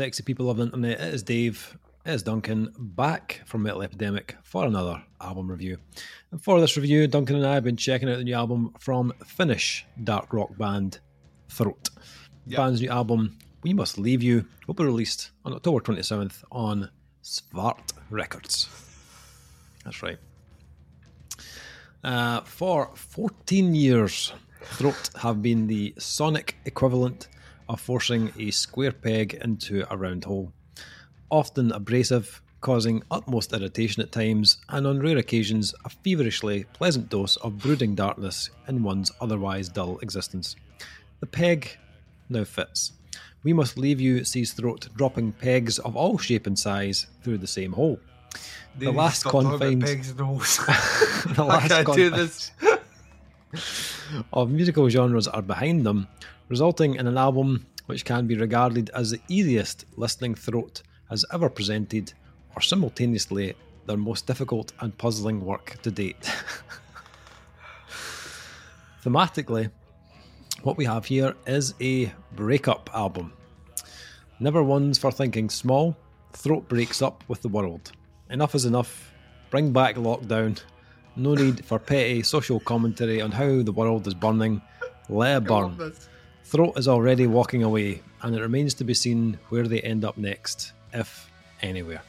sexy people of the internet? It is Dave, it is Duncan, back from Metal Epidemic for another album review. And for this review, Duncan and I have been checking out the new album from Finnish dark rock band Throat. The Yep. band's new album, We Must Leave You, will be released on October 27th on Svart Records. That's right. Uh, for 14 years, Throat have been the sonic equivalent of forcing a square peg into a round hole. Often abrasive, causing utmost irritation at times, and on rare occasions, a feverishly pleasant dose of brooding darkness in one's otherwise dull existence. The peg now fits. We Must Leave You sees Throat dropping pegs of all shape and size through the same hole. They The last confines- Pegs and holes. the I last do confines- this. Of musical genres are behind them, resulting in an album which can be regarded as the easiest listening throat has ever presented, or simultaneously their most difficult and puzzling work to date. Thematically, what we have here is a breakup album. Never one's for thinking small, Throat breaks up with the world. Enough is enough. Bring back lockdown. No need for petty social commentary on how the world is burning. Let it burn. Throat is already walking away, and it remains to be seen where they end up next, if anywhere.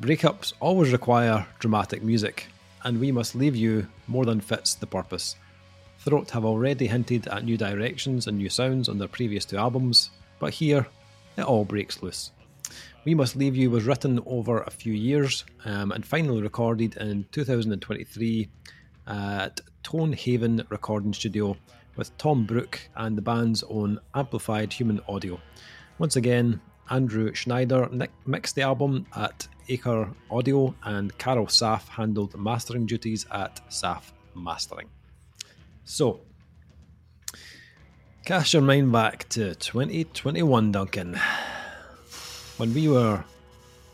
Breakups always require dramatic music, and we must leave you more than fits the purpose. Throat have already hinted at new directions and new sounds on their previous two albums, but here it all breaks loose. We Must Leave You was written over a few years um, and finally recorded in 2023 at Tone Haven Recording Studio with Tom Brook and the band's own amplified human audio. Once again, Andrew Schneider mixed the album at Acre Audio and Carl Saff handled mastering duties at Saff Mastering. So, cast your mind back to 2021, Duncan when we were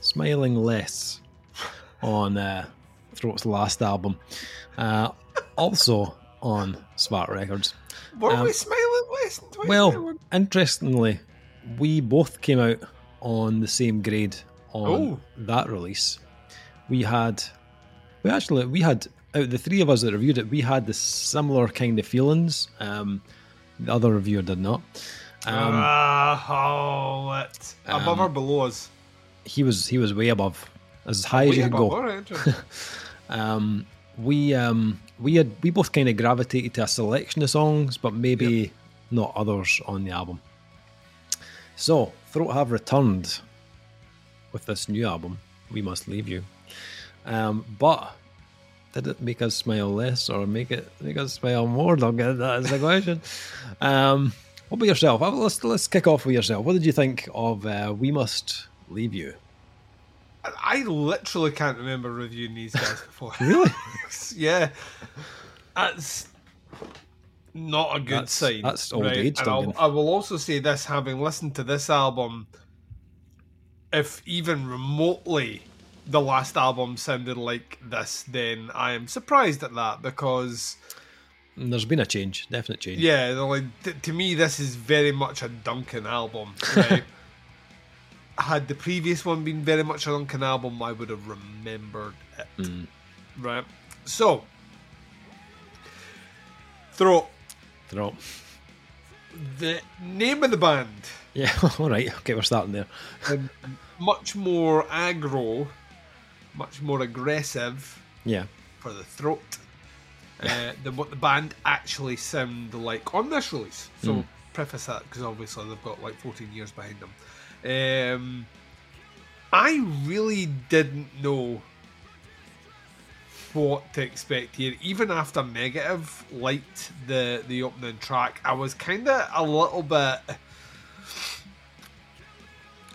smiling less on uh, Throat's last album, uh, also on Svart Records. Were Um, we smiling less in Well, interestingly, we both came out on the same grade on Oh. that release. We had, we actually, we had out the three of us that reviewed it, we had the similar kind of feelings. Um, the other reviewer did not. Um, Ah, oh, it. Above um, or below us? he was he was way above, as high as you could go. Um, we um, we had we both kind of gravitated to a selection of songs, but maybe not others on the album. So Throat have returned with this new album. We must leave you. Um, but did it make us smile less or make it make us smile more? Don't get that is the question. um, what about yourself? Let's let's kick off with yourself. What did you think of uh, We Must Leave You? I literally can't remember reviewing these guys before. Really? yeah. That's not a good That's- sign. that's old age, And I will also say this having listened to this album, if even remotely the last album sounded like this, then I am surprised at that because, And There's been a change, definite change. yeah, like, t- to me, this is very much a Duncan album. Right? Had the previous one been very much a Duncan album, I would have remembered it. Mm. Right. So, throw Throat. the name of the band. Yeah, all right. Okay, we're starting there. um, much more aggro, much more aggressive Yeah. for the throat uh, than what the band actually sound like on this release. So preface that because obviously they've got like 14 years behind them. Um, I really didn't know what to expect here. Even after Negative liked the the opening track, I was kind of a little bit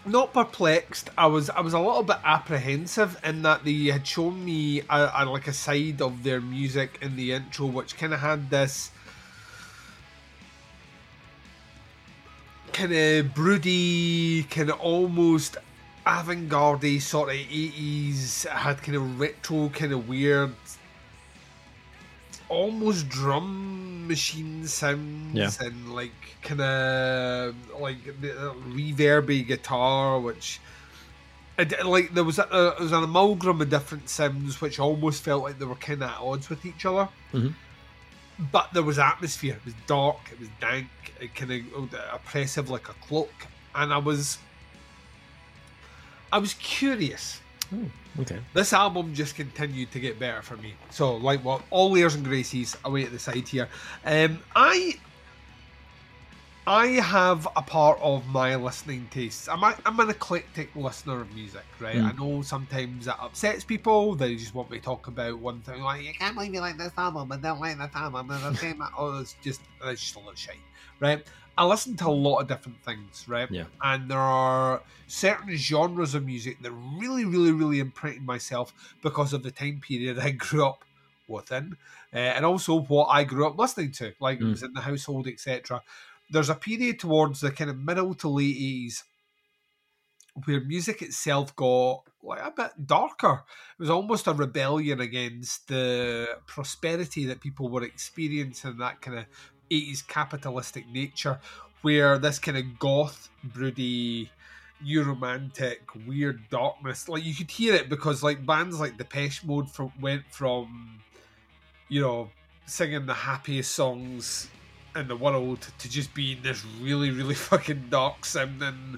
not perplexed. I was I was a little bit apprehensive in that they had shown me a, a, like a side of their music in the intro, which kind of had this kind of broody, kind of almost avant-garde sort of eighties. Had kind of retro, kind of weird almost drum machine sounds Yeah. and like kind of like the uh, reverby guitar, which it, like there was a, uh, there was an amalgam of different sounds, which almost felt like they were kind of at odds with each other. Mhm. But there was atmosphere. It was dark. It was dank. It kind of oppressive, like a cloak. And I was, I was curious Okay. this album just continued to get better for me. So, like what all layers and graces away at the side here. Um, I I have a part of my listening tastes. I'm a, I'm an eclectic listener of music, right? Mm. I know sometimes that upsets people. They just want me to talk about one thing, like you can't believe you like this album, but don't like this album. And the same, oh, it's just it's just a lot of shit, right? I listen to a lot of different things, right? Yeah. And there are certain genres of music that really, really, really imprinted myself because of the time period I grew up within, uh, and also what I grew up listening to, like it Mm. was in the household, etc. There's a period towards the kind of middle to late 80s where music itself got like a bit darker. It was almost a rebellion against the prosperity that people were experiencing, that kind of 80s capitalistic nature, where this kind of goth, broody, Euromantic, weird darkness, like you could hear it because like bands like Depeche Mode from, went from, you know, singing the happiest songs in the world to just being this really, really fucking dark sounding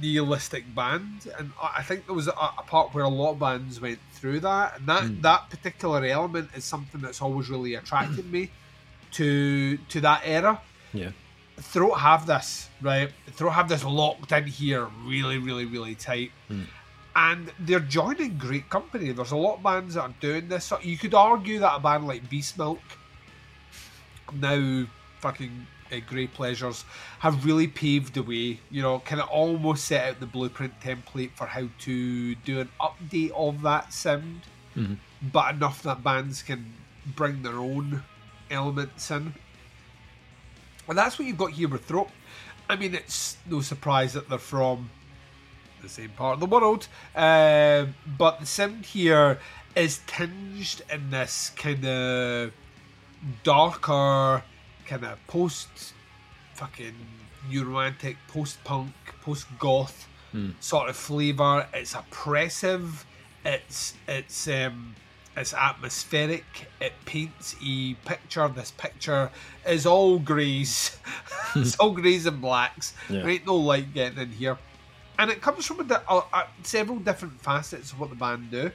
nihilistic band, and I think there was a, a part where a lot of bands went through that, and that Mm. that particular element is something that's always really attracted me to to that era. Yeah. Throat have this right. Throat have this locked in here, really, really, really tight. Mm. And they're joining great company. There's a lot of bands that are doing this. So you could argue that a band like Beastmilk, now fucking uh, Grave Pleasures, have really paved the way. You know, kind of almost set out the blueprint template for how to do an update of that sound, Mhm. but enough that bands can bring their own elements in. And that's what you've got here with Throat. I mean, it's no surprise that they're from the same part of the world, um, but the sound here is tinged in this kind of darker, kind of post fucking new romantic, post punk, post goth Hmm. sort of flavor. It's oppressive. It's it's um it's atmospheric. It paints a picture. This picture is all greys. it's all greys and blacks. Yeah. There ain't no light getting in here, and it comes from a, di- a, a, several different facets of what the band do.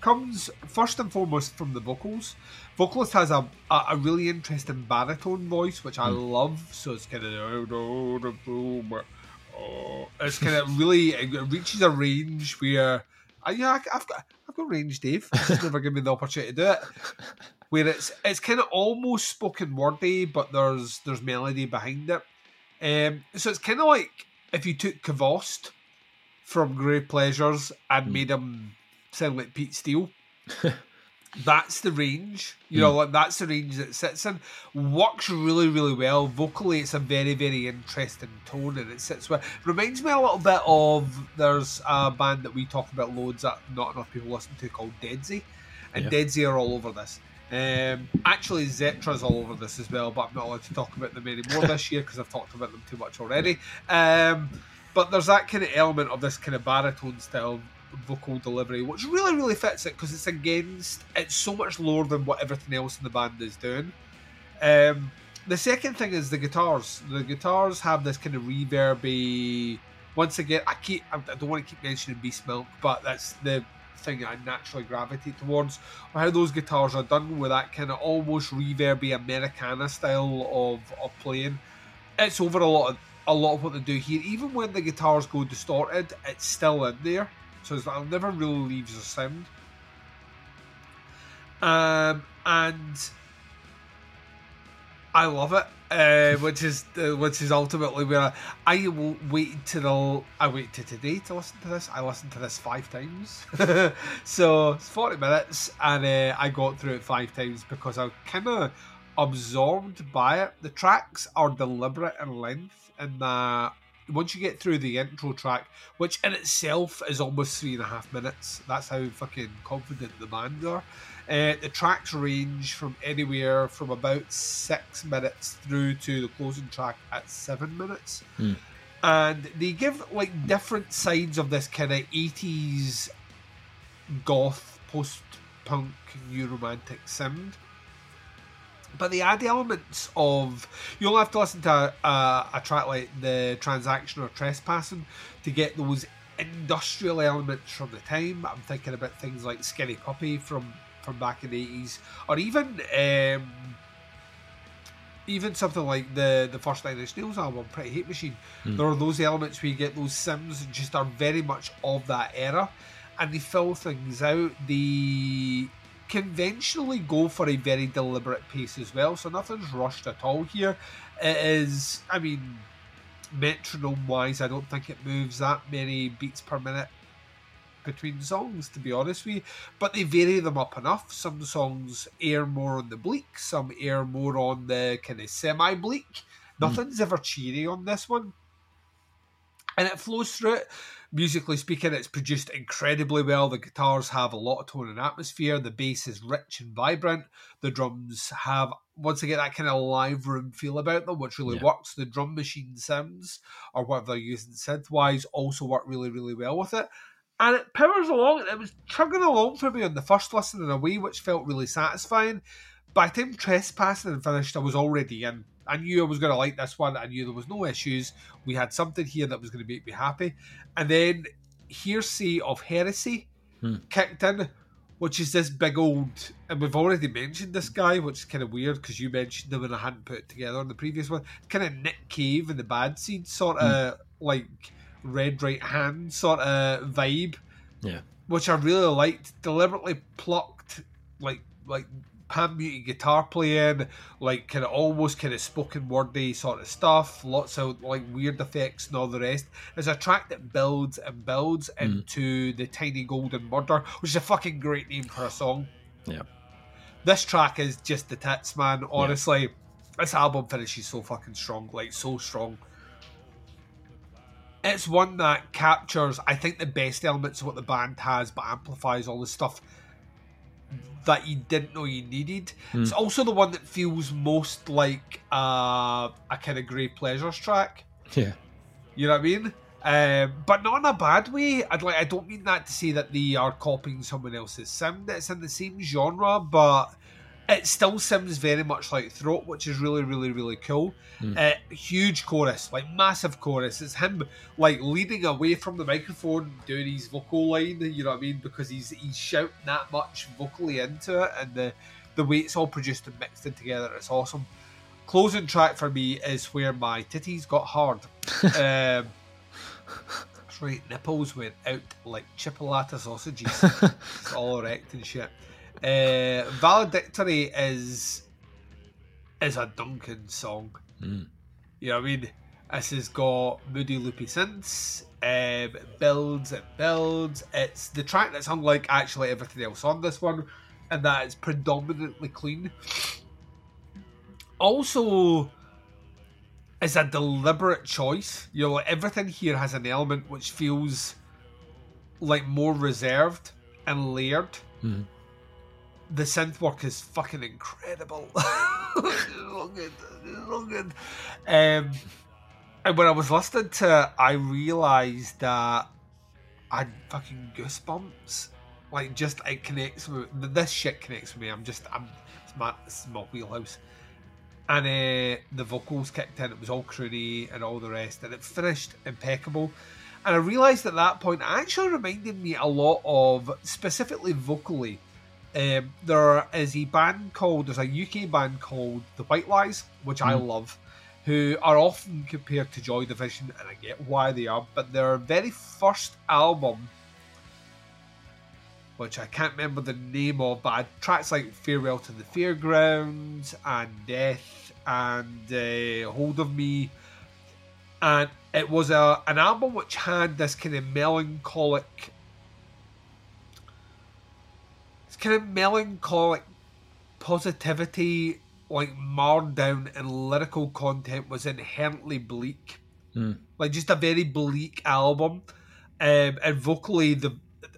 Comes first and foremost from the vocals. Vocalist has a, a, really interesting baritone voice, which I hmm. love. So it's kind of it's kind of really it reaches a range where uh, yeah, I, I've got I've got range, Dave. It's never given me the opportunity to do it. Where it's it's kind of almost spoken wordy, but there's there's melody behind it. Um, so it's kind of like if you took Kvohst from Grave Pleasures and made him sound like Pete Steele. that's the range, you know, like that's the range that sits in. Works really, really well. Vocally, it's a very, very interesting tone, and it sits well. Reminds me a little bit of there's a band that we talk about loads that not enough people listen to called Deadsy, and Yeah. Deadsy are all over this. Um, actually, Zetra's all over this as well, but I'm not allowed to talk about them anymore this year because I've talked about them too much already. Um, but there's that kind of element of this kind of baritone style vocal delivery, which really, really fits it because it's against, it's so much lower than what everything else in the band is doing. Um, the second thing is the guitars. The guitars have this kind of reverby. Once again, I keep, I don't want to keep mentioning Beastmilk, but that's the thing I naturally gravitate towards. How those guitars are done with that kind of almost reverby Americana style of, of playing. It's over a lot of a lot of what they do here. Even when the guitars go distorted, it's still in there. So it never really leaves a sound. Um, and I love it. Uh, which is uh, which is ultimately where I, I will wait till I wait to today to listen to this. I listened to this five times, so it's forty minutes, and uh, I got through it five times because I kind of absorbed by it. The tracks are deliberate in length, in that once you get through the intro track, which in itself is almost three and a half minutes. That's how fucking confident the band are. Uh, the tracks range from anywhere from about six minutes through to the closing track at seven minutes. Hmm. And they give like different sides of this kind of 80s goth, post punk, new romantic sound. But they add elements of. you'll have to listen to a, a, a track like the Transaction or Trespassing to get those industrial elements from the time. I'm thinking about things like Skinny Puppy from from back in the eighties, or even um, even something like the the first Nine Inch Nails album, Pretty Hate Machine. There are those elements where you get those sims just are very much of that era, and they fill things out. They conventionally go for a very deliberate pace as well, so nothing's rushed at all here. It is, I mean, metronome wise, I don't think it moves that many beats per minute between songs, to be honest with you. But they vary them up enough. Some songs air more on the bleak, some air more on the kind of semi bleak. Hmm. Nothing's ever cheery on this one. And it flows through it. Musically speaking, it's produced incredibly well. The guitars have a lot of tone and atmosphere. The bass is rich and vibrant. The drums have, once again, that kind of live room feel about them, which really Yeah. works. The drum machine sounds, or whatever they're using synth wise, also work really, really well with it. And it powers along. It was chugging along for me on the first listen in a way which felt really satisfying. By the time Trespassing and finished, I was already in. I knew I was going to like this one. I knew there was no issues. We had something here that was going to make me happy. And then Hearsay of Heresy Hmm. kicked in, which is this big old. And we've already mentioned this guy, which is kind of weird because you mentioned him and I hadn't put it together on the previous one. Kind of Nick Cave and the Bad Seeds, sort of like red right hand sort of vibe Yeah. which I really liked. Deliberately plucked, like like palm muted guitar playing, like kind of almost kind of spoken wordy sort of stuff. Lots of like weird effects and all the rest. It's a track that builds and builds hmm. into the Tiny Golden Murder, which is a fucking great name for a song. Yeah. This track is just the tits, man. Honestly, this album finishes so fucking strong, like so strong. It's one that captures, I think, the best elements of what the band has, but amplifies all the stuff that you didn't know you needed. It's also the one that feels most like uh, a kind of Grave Pleasures track. Yeah. You know what I mean? Um, but not in a bad way. I'd like. I don't mean that to say that they are copying someone else's sound. It's in the same genre, but it still sounds very much like Throat, which is really, really, really cool. Uh, huge chorus, like massive chorus. It's him like leading away from the microphone, doing his vocal line. You know what I mean? Because he's he's shouting that much vocally into it, and the the way it's all produced and mixed in together, it's awesome. Closing track for me is where my titties got hard. um, that's right, nipples went out like chipolata sausages. it's all erect and shit. Uh, Valedictory is is a Duncan song. Mm. You know what I mean? This has got moody loopy synths, um, it builds, it builds. It's the track that's unlike actually everything else on this one, and that it's predominantly clean. Also, is a deliberate choice. You know, like, everything here has an element which feels like more reserved and layered. Mhm. The synth work is fucking incredible. Um, and when I was listening to it, I realised that I fucking goosebumps. Like, just it connects with this shit connects with me. I'm just, I'm, it's my, is my wheelhouse. And uh, the vocals kicked in. It was all croony and all the rest, and it finished impeccable. And I realised at that point, it actually reminded me a lot of, specifically vocally, um, there is a band called, there's a UK band called The White Lies, which I love, who are often compared to Joy Division, and I get why they are, but their very first album, which I can't remember the name of, but tracks like Farewell to the Fairgrounds and Death and uh, Hold of Me. And it was a an album which had this kind of melancholic, this kind of melancholic positivity, like marred down, and lyrical content was inherently bleak. Mm. Like just a very bleak album, um, and vocally the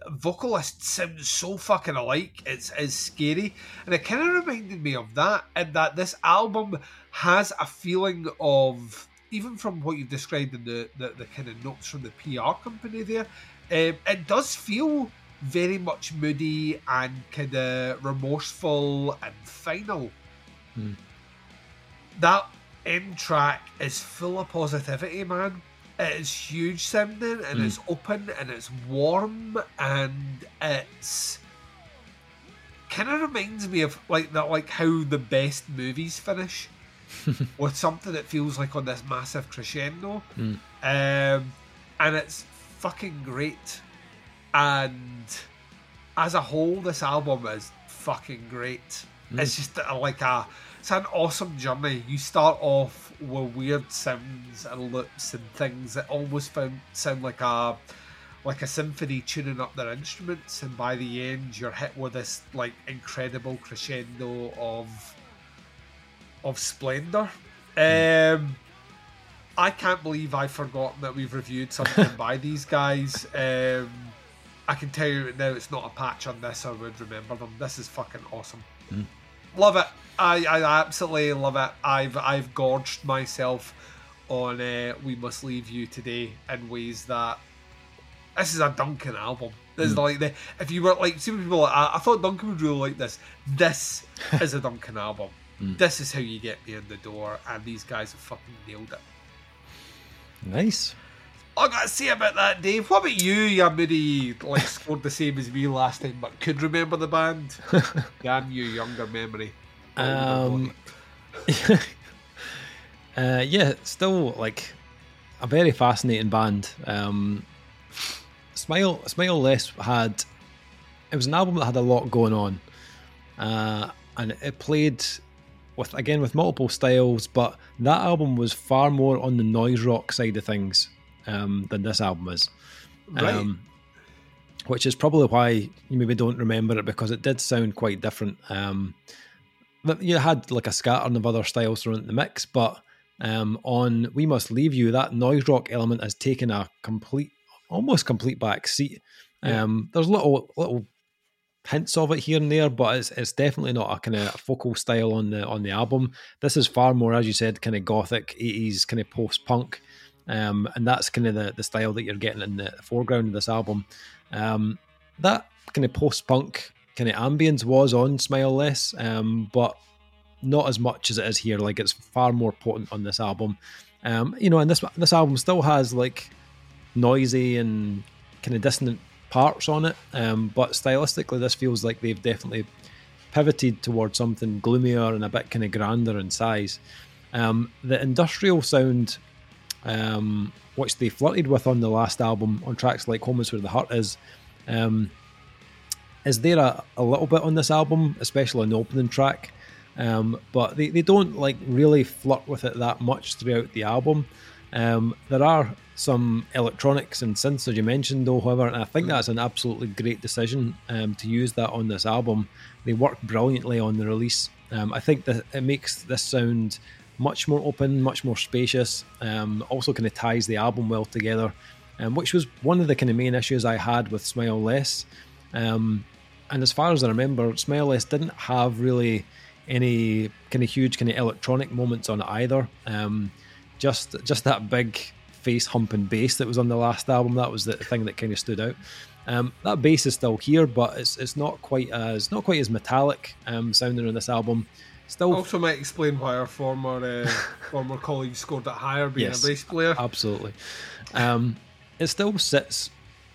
vocalists sound so fucking alike. It's it's scary, and it kind of reminded me of that. And that this album has a feeling of even from what you've described in the the, the kind of notes from the PR company there, um, it does feel very much moody and kind of remorseful and final. Hmm. That end track is full of positivity, man. It is huge sounding and Hmm. it's open and it's warm and it's kind of reminds me of like that, like how the best movies finish with something that feels like on this massive crescendo, Hmm. um, and it's fucking great. And as a whole, this album is fucking great. It's just uh, like a, it's an awesome journey. You start off with weird sounds and loops and things that almost found, sound like a, like a symphony tuning up their instruments, and by the end, you're hit with this like incredible crescendo of, of splendor. Um, I can't believe I've forgotten that we've reviewed something by these guys. Um, I can tell you now it's not a patch on this, I would remember them. This is fucking awesome. Hmm. Love it. I, I absolutely love it. I've I've gorged myself on uh, We Must Leave You Today in ways that this is a Duncan album. This is hmm. like the if you were like see people like I, I thought Duncan would really like this. This is a Duncan album. Hmm. This is how you get me in the door, and these guys have fucking nailed it. Nice. I gotta say about that, Dave. What about you? You like scored the same as me last time, but could remember the band. Damn you, younger memory. Um, uh, yeah, still like a very fascinating band. Um, Smile, Smile Less had it was an album that had a lot going on, uh, and it played with again with multiple styles. But that album was far more on the noise rock side of things um, than this album is. Right. Um, which is probably why you maybe don't remember it because it did sound quite different. Um, you had like a scattering of other styles thrown in the mix, but um, on "We Must Leave You," that noise rock element has taken a complete, almost complete back seat. Yeah. Um, there's little little hints of it here and there, but it's it's definitely not a kind of focal style on the on the album. This is far more, as you said, kind of gothic '80s, kind of post punk, um, and that's kind of the the style that you're getting in the foreground of this album. Um, that kind of post punk kind of ambience was on Smile Less, um, but not as much as it is here. Like it's far more potent on this album. Um, you know, and this this album still has like noisy and kind of dissonant parts on it, um, but stylistically, this feels like they've definitely pivoted towards something gloomier and a bit kind of grander in size. Um, the industrial sound, um, which they flirted with on the last album on tracks like Home is Where the Heart Is, um, is there a, a little bit on this album, especially on the opening track. Um, but they, they don't like really flirt with it that much throughout the album. Um, there are some electronics and synths, as you mentioned, though, however, and I think that's an absolutely great decision um, to use that on this album. They work brilliantly on the release. Um, I think that it makes this sound much more open, much more spacious. Um, also, kind of ties the album well together, um, which was one of the kind of main issues I had with Smile Less. Um, and as far as I remember, Smile Less didn't have really any kind of huge kind of electronic moments on it either. Um, just just that big face humping bass that was on the last album. That was the thing that kind of stood out. Um, that bass is still here, but it's it's not quite as not quite as metallic um, sounding on this album. Still, Also, might explain why our former uh, former colleague scored it higher, being Yes. a bass player. absolutely. Um, it still sits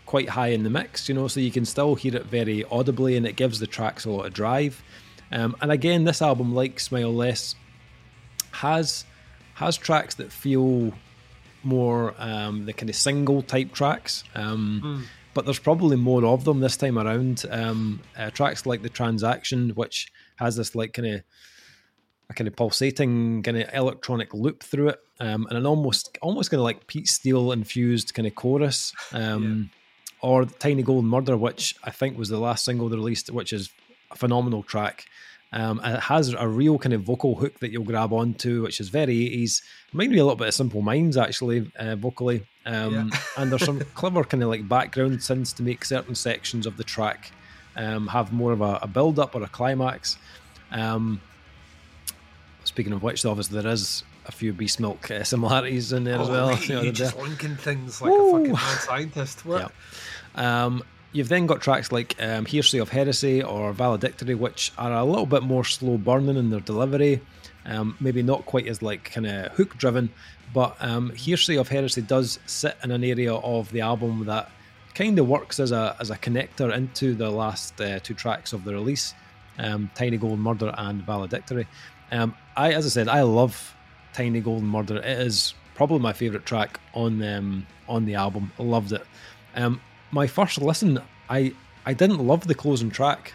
quite high in the mix, you know, so you can still hear it very audibly, and it gives the tracks a lot of drive. Um, and again, this album, like Smile Less, has has tracks that feel more um, the kind of single type tracks. Um, But there's probably more of them this time around. Um, uh, tracks like the Transaction, which has this like kind of a kind of pulsating kind of electronic loop through it, um, and an almost almost kind of like Pete Steele infused kind of chorus. Um, Or Tiny Golden Murder, which I think was the last single they released, which is a phenomenal track. Um, and it has a real kind of vocal hook that you'll grab onto, which is very 80s. Remind me a little bit of Simple Minds, actually, uh, vocally. Um, Yeah. and there's some clever kind of like background synths to make certain sections of the track um, have more of a, a build up or a climax. Um, speaking of which, obviously, there is a few Beastmilk uh, similarities in there as Oh, well. mate, you know, just linking things like Woo. a fucking mad scientist. What? Yeah. Um, you've then got tracks like um, Hearsay of Heresy or Valedictory, which are a little bit more slow burning in their delivery. Um, maybe not quite as like kind of hook driven, but um, Hearsay of Heresy does sit in an area of the album that kind of works as a as a connector into the last uh, two tracks of the release, um, Tiny Gold Murder and Valedictory. Um, I, as I said, I love Tiny Golden Murder. It is probably my favorite track on um, on the album. I loved it. Um, my first listen, I I didn't love the closing track.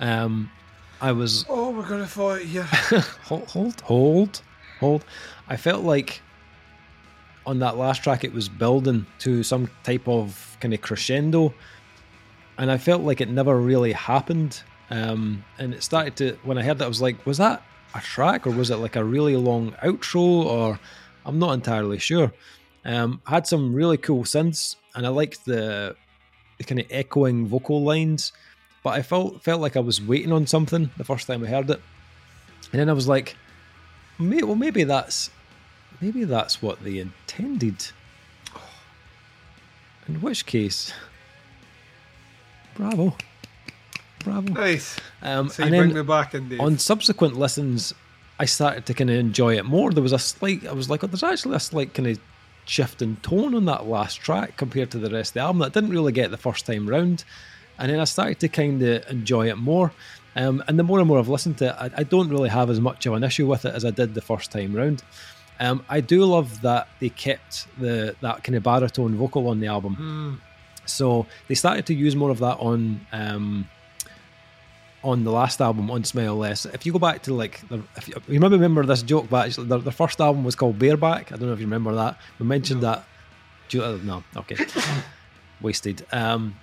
Um, I was Oh, we're gonna fight here. hold, hold, hold, hold. I felt like on that last track it was building to some type of kind of crescendo, and I felt like it never really happened. Um, and it started to when I heard that I was like, was that a track or was it like a really long outro? Or I'm not entirely sure. Um, had some really cool synths, and I liked the, the kind of echoing vocal lines. But I felt felt like I was waiting on something the first time I heard it. And then I was like, well, maybe that's maybe that's what they intended. In which case, bravo, bravo. nice. Um, So you and bring me back in, Dave. on subsequent listens, I started to kind of enjoy it more. There was a slight, I was like, oh, there's actually a slight kind of shift in tone on that last track compared to the rest of the album that I didn't really get the first time round. And then I started to kind of enjoy it more. Um, and the more and more I've listened to it, I, I don't really have as much of an issue with it as I did the first time round. Um, I do love that they kept the that kind of baritone vocal on the album. Hmm. So they started to use more of that on um, on the last album on Smile Less. If you go back to like, the, if you, you remember, remember this joke, but actually their, their first album was called Bareback. I don't know if you remember that. We mentioned that. Do you, uh, no, okay, wasted. Um,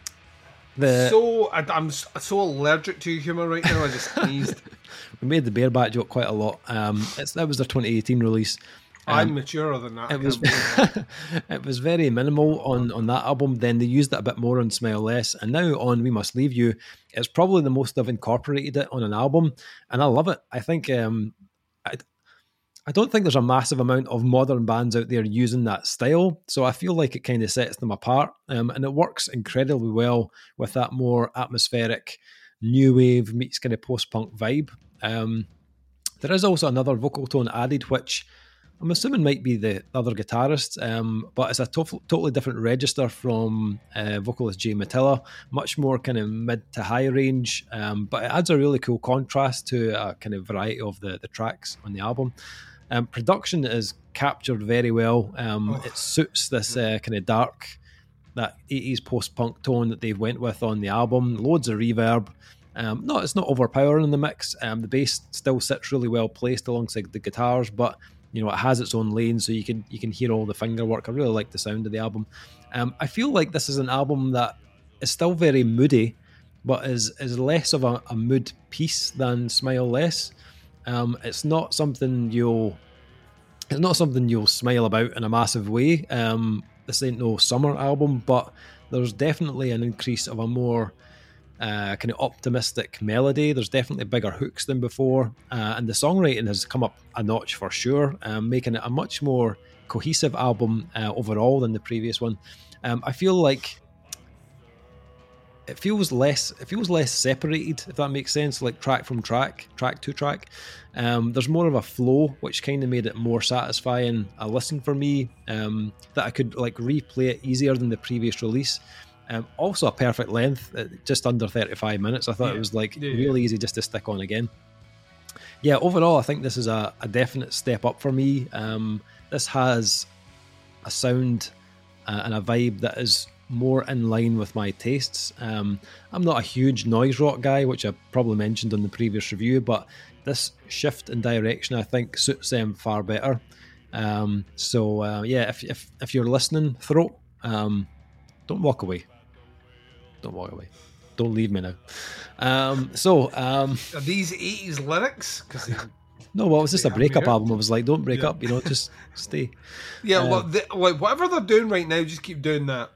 the so I, I'm so allergic to humour right now. I just sneezed. we made the Bareback joke quite a lot. Um, it's, that was their 2018 release. I'm maturer than that. Um, It was it. was very minimal on on that album. Then they used it a bit more on Smile Less, and now on We Must Leave You, it's probably the most they've incorporated it on an album, and I love it. I think um, I I don't think there's a massive amount of modern bands out there using that style, so I feel like it kind of sets them apart, um, and it works incredibly well with that more atmospheric new wave meets kind of post punk vibe. Um, there is also another vocal tone added, which I'm assuming might be the other guitarist, um, but it's a to- totally different register from uh, vocalist Jay Matilla, much more kind of mid to high range, um, but it adds a really cool contrast to a kind of variety of the, the tracks on the album. Um, production is captured very well. Um, It suits this uh, kind of dark, that 80s post punk tone that they've went with on the album. Loads of reverb. Um, no, it's not overpowering in the mix. Um, the bass still sits really well placed alongside the guitars, but you know it has its own lane, so you can you can hear all the finger work. I really like the sound of the album. Um, I feel like this is an album that is still very moody, but is is less of a, a mood piece than Smile Less. Um, it's not something you'll it's not something you'll smile about in a massive way. Um, this ain't no summer album, but there's definitely an increase of a more uh, kind of optimistic melody. There's definitely bigger hooks than before, uh, and the songwriting has come up a notch for sure, um, making it a much more cohesive album uh, overall than the previous one. Um, I feel like it feels less it feels less separated if that makes sense like track from track track to track um, there's more of a flow which kind of made it more satisfying a listen for me um, that i could like replay it easier than the previous release um, also a perfect length uh, just under 35 minutes i thought Yeah. it was like Yeah, yeah. really easy just to stick on again yeah overall i think this is a, a definite step up for me um, this has a sound uh, and a vibe that is more in line with my tastes. Um, I'm not a huge noise rock guy, which I probably mentioned on the previous review, but this shift in direction I think suits them far better. Um, so uh, yeah, if, if if you're listening, throat, um, don't walk away. Don't walk away. don't leave me now. Um, so, um, Are these 80s lyrics? Because no, well, it was just a breakup album. I was like, don't break Yeah. up, you know, just stay. yeah, Uh, well, they, like whatever they're doing right now, just keep doing that,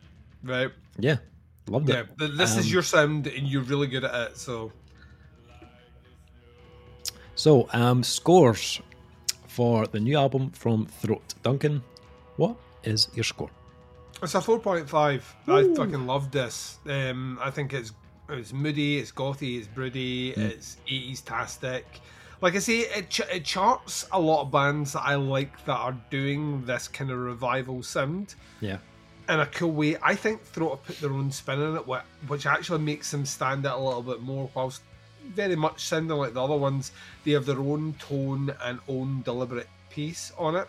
right? Yeah, loved Yeah, it. th- this is Um, your sound, and you're really good at it. So So, um, scores for the new album from Throat. Duncan, what is your score? It's a four point five. I fucking love this. Um, I think it's it's moody, it's gothy, it's broody, it's eighties tastic. Like I say, it, ch- it charts a lot of bands that I like that are doing this kind of revival sound. Yeah, in a cool way. I think Throat have put their own spin on it, which actually makes them stand out a little bit more, whilst very much sounding like the other ones. They have their own tone and own deliberate piece on it.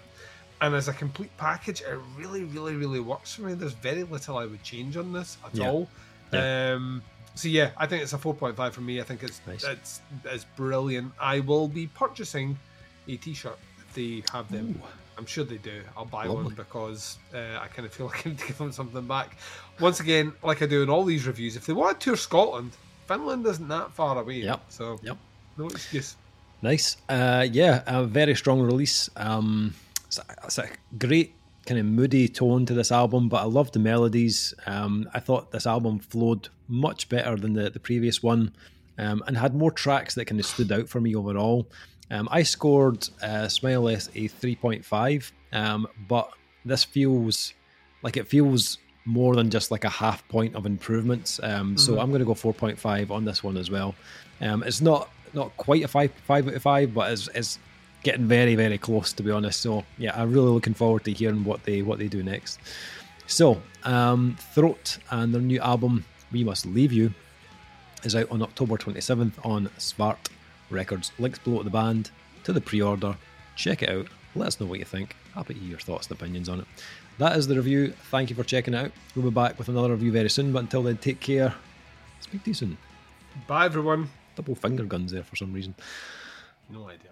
And as a complete package, it really, really, really works for me. There's very little I would change on this at Yeah. all. Um, so yeah, I think it's a 4.5 for me. I think it's Nice. it's it's brilliant. I will be purchasing a T-shirt if they have them. I'm sure they do. I'll buy one because uh, I kind of feel like I need to give them something back. Once again, like I do in all these reviews, if they want to tour Scotland, Finland isn't that far away. Yep. So Yep. no excuse. nice. Uh, yeah, a very strong release. Um, it's, a, it's a great kind of moody tone to this album, but I love the melodies. Um, I thought this album flowed much better than the, the previous one um, and had more tracks that kind of stood out for me overall. Um, I scored uh, Smileless a 3.5, um, but this feels like it feels more than just like a half point of improvements. Um, So I'm going to go 4.5 on this one as well. Um, it's not not quite a five five out of five, but it's, it's getting very very close to be honest. So yeah, I'm really looking forward to hearing what they what they do next. So um, Throat and their new album We Must Leave You is out on October 27th on Svart Records. Links below to the band, to the pre order. Check it out. Let us know what you think. Happy to hear your thoughts and opinions on it. That is the review. Thank you for checking it out. We'll be back with another review very soon, but until then, take care. Speak to you soon. Bye everyone. Double finger guns there for some reason. No idea.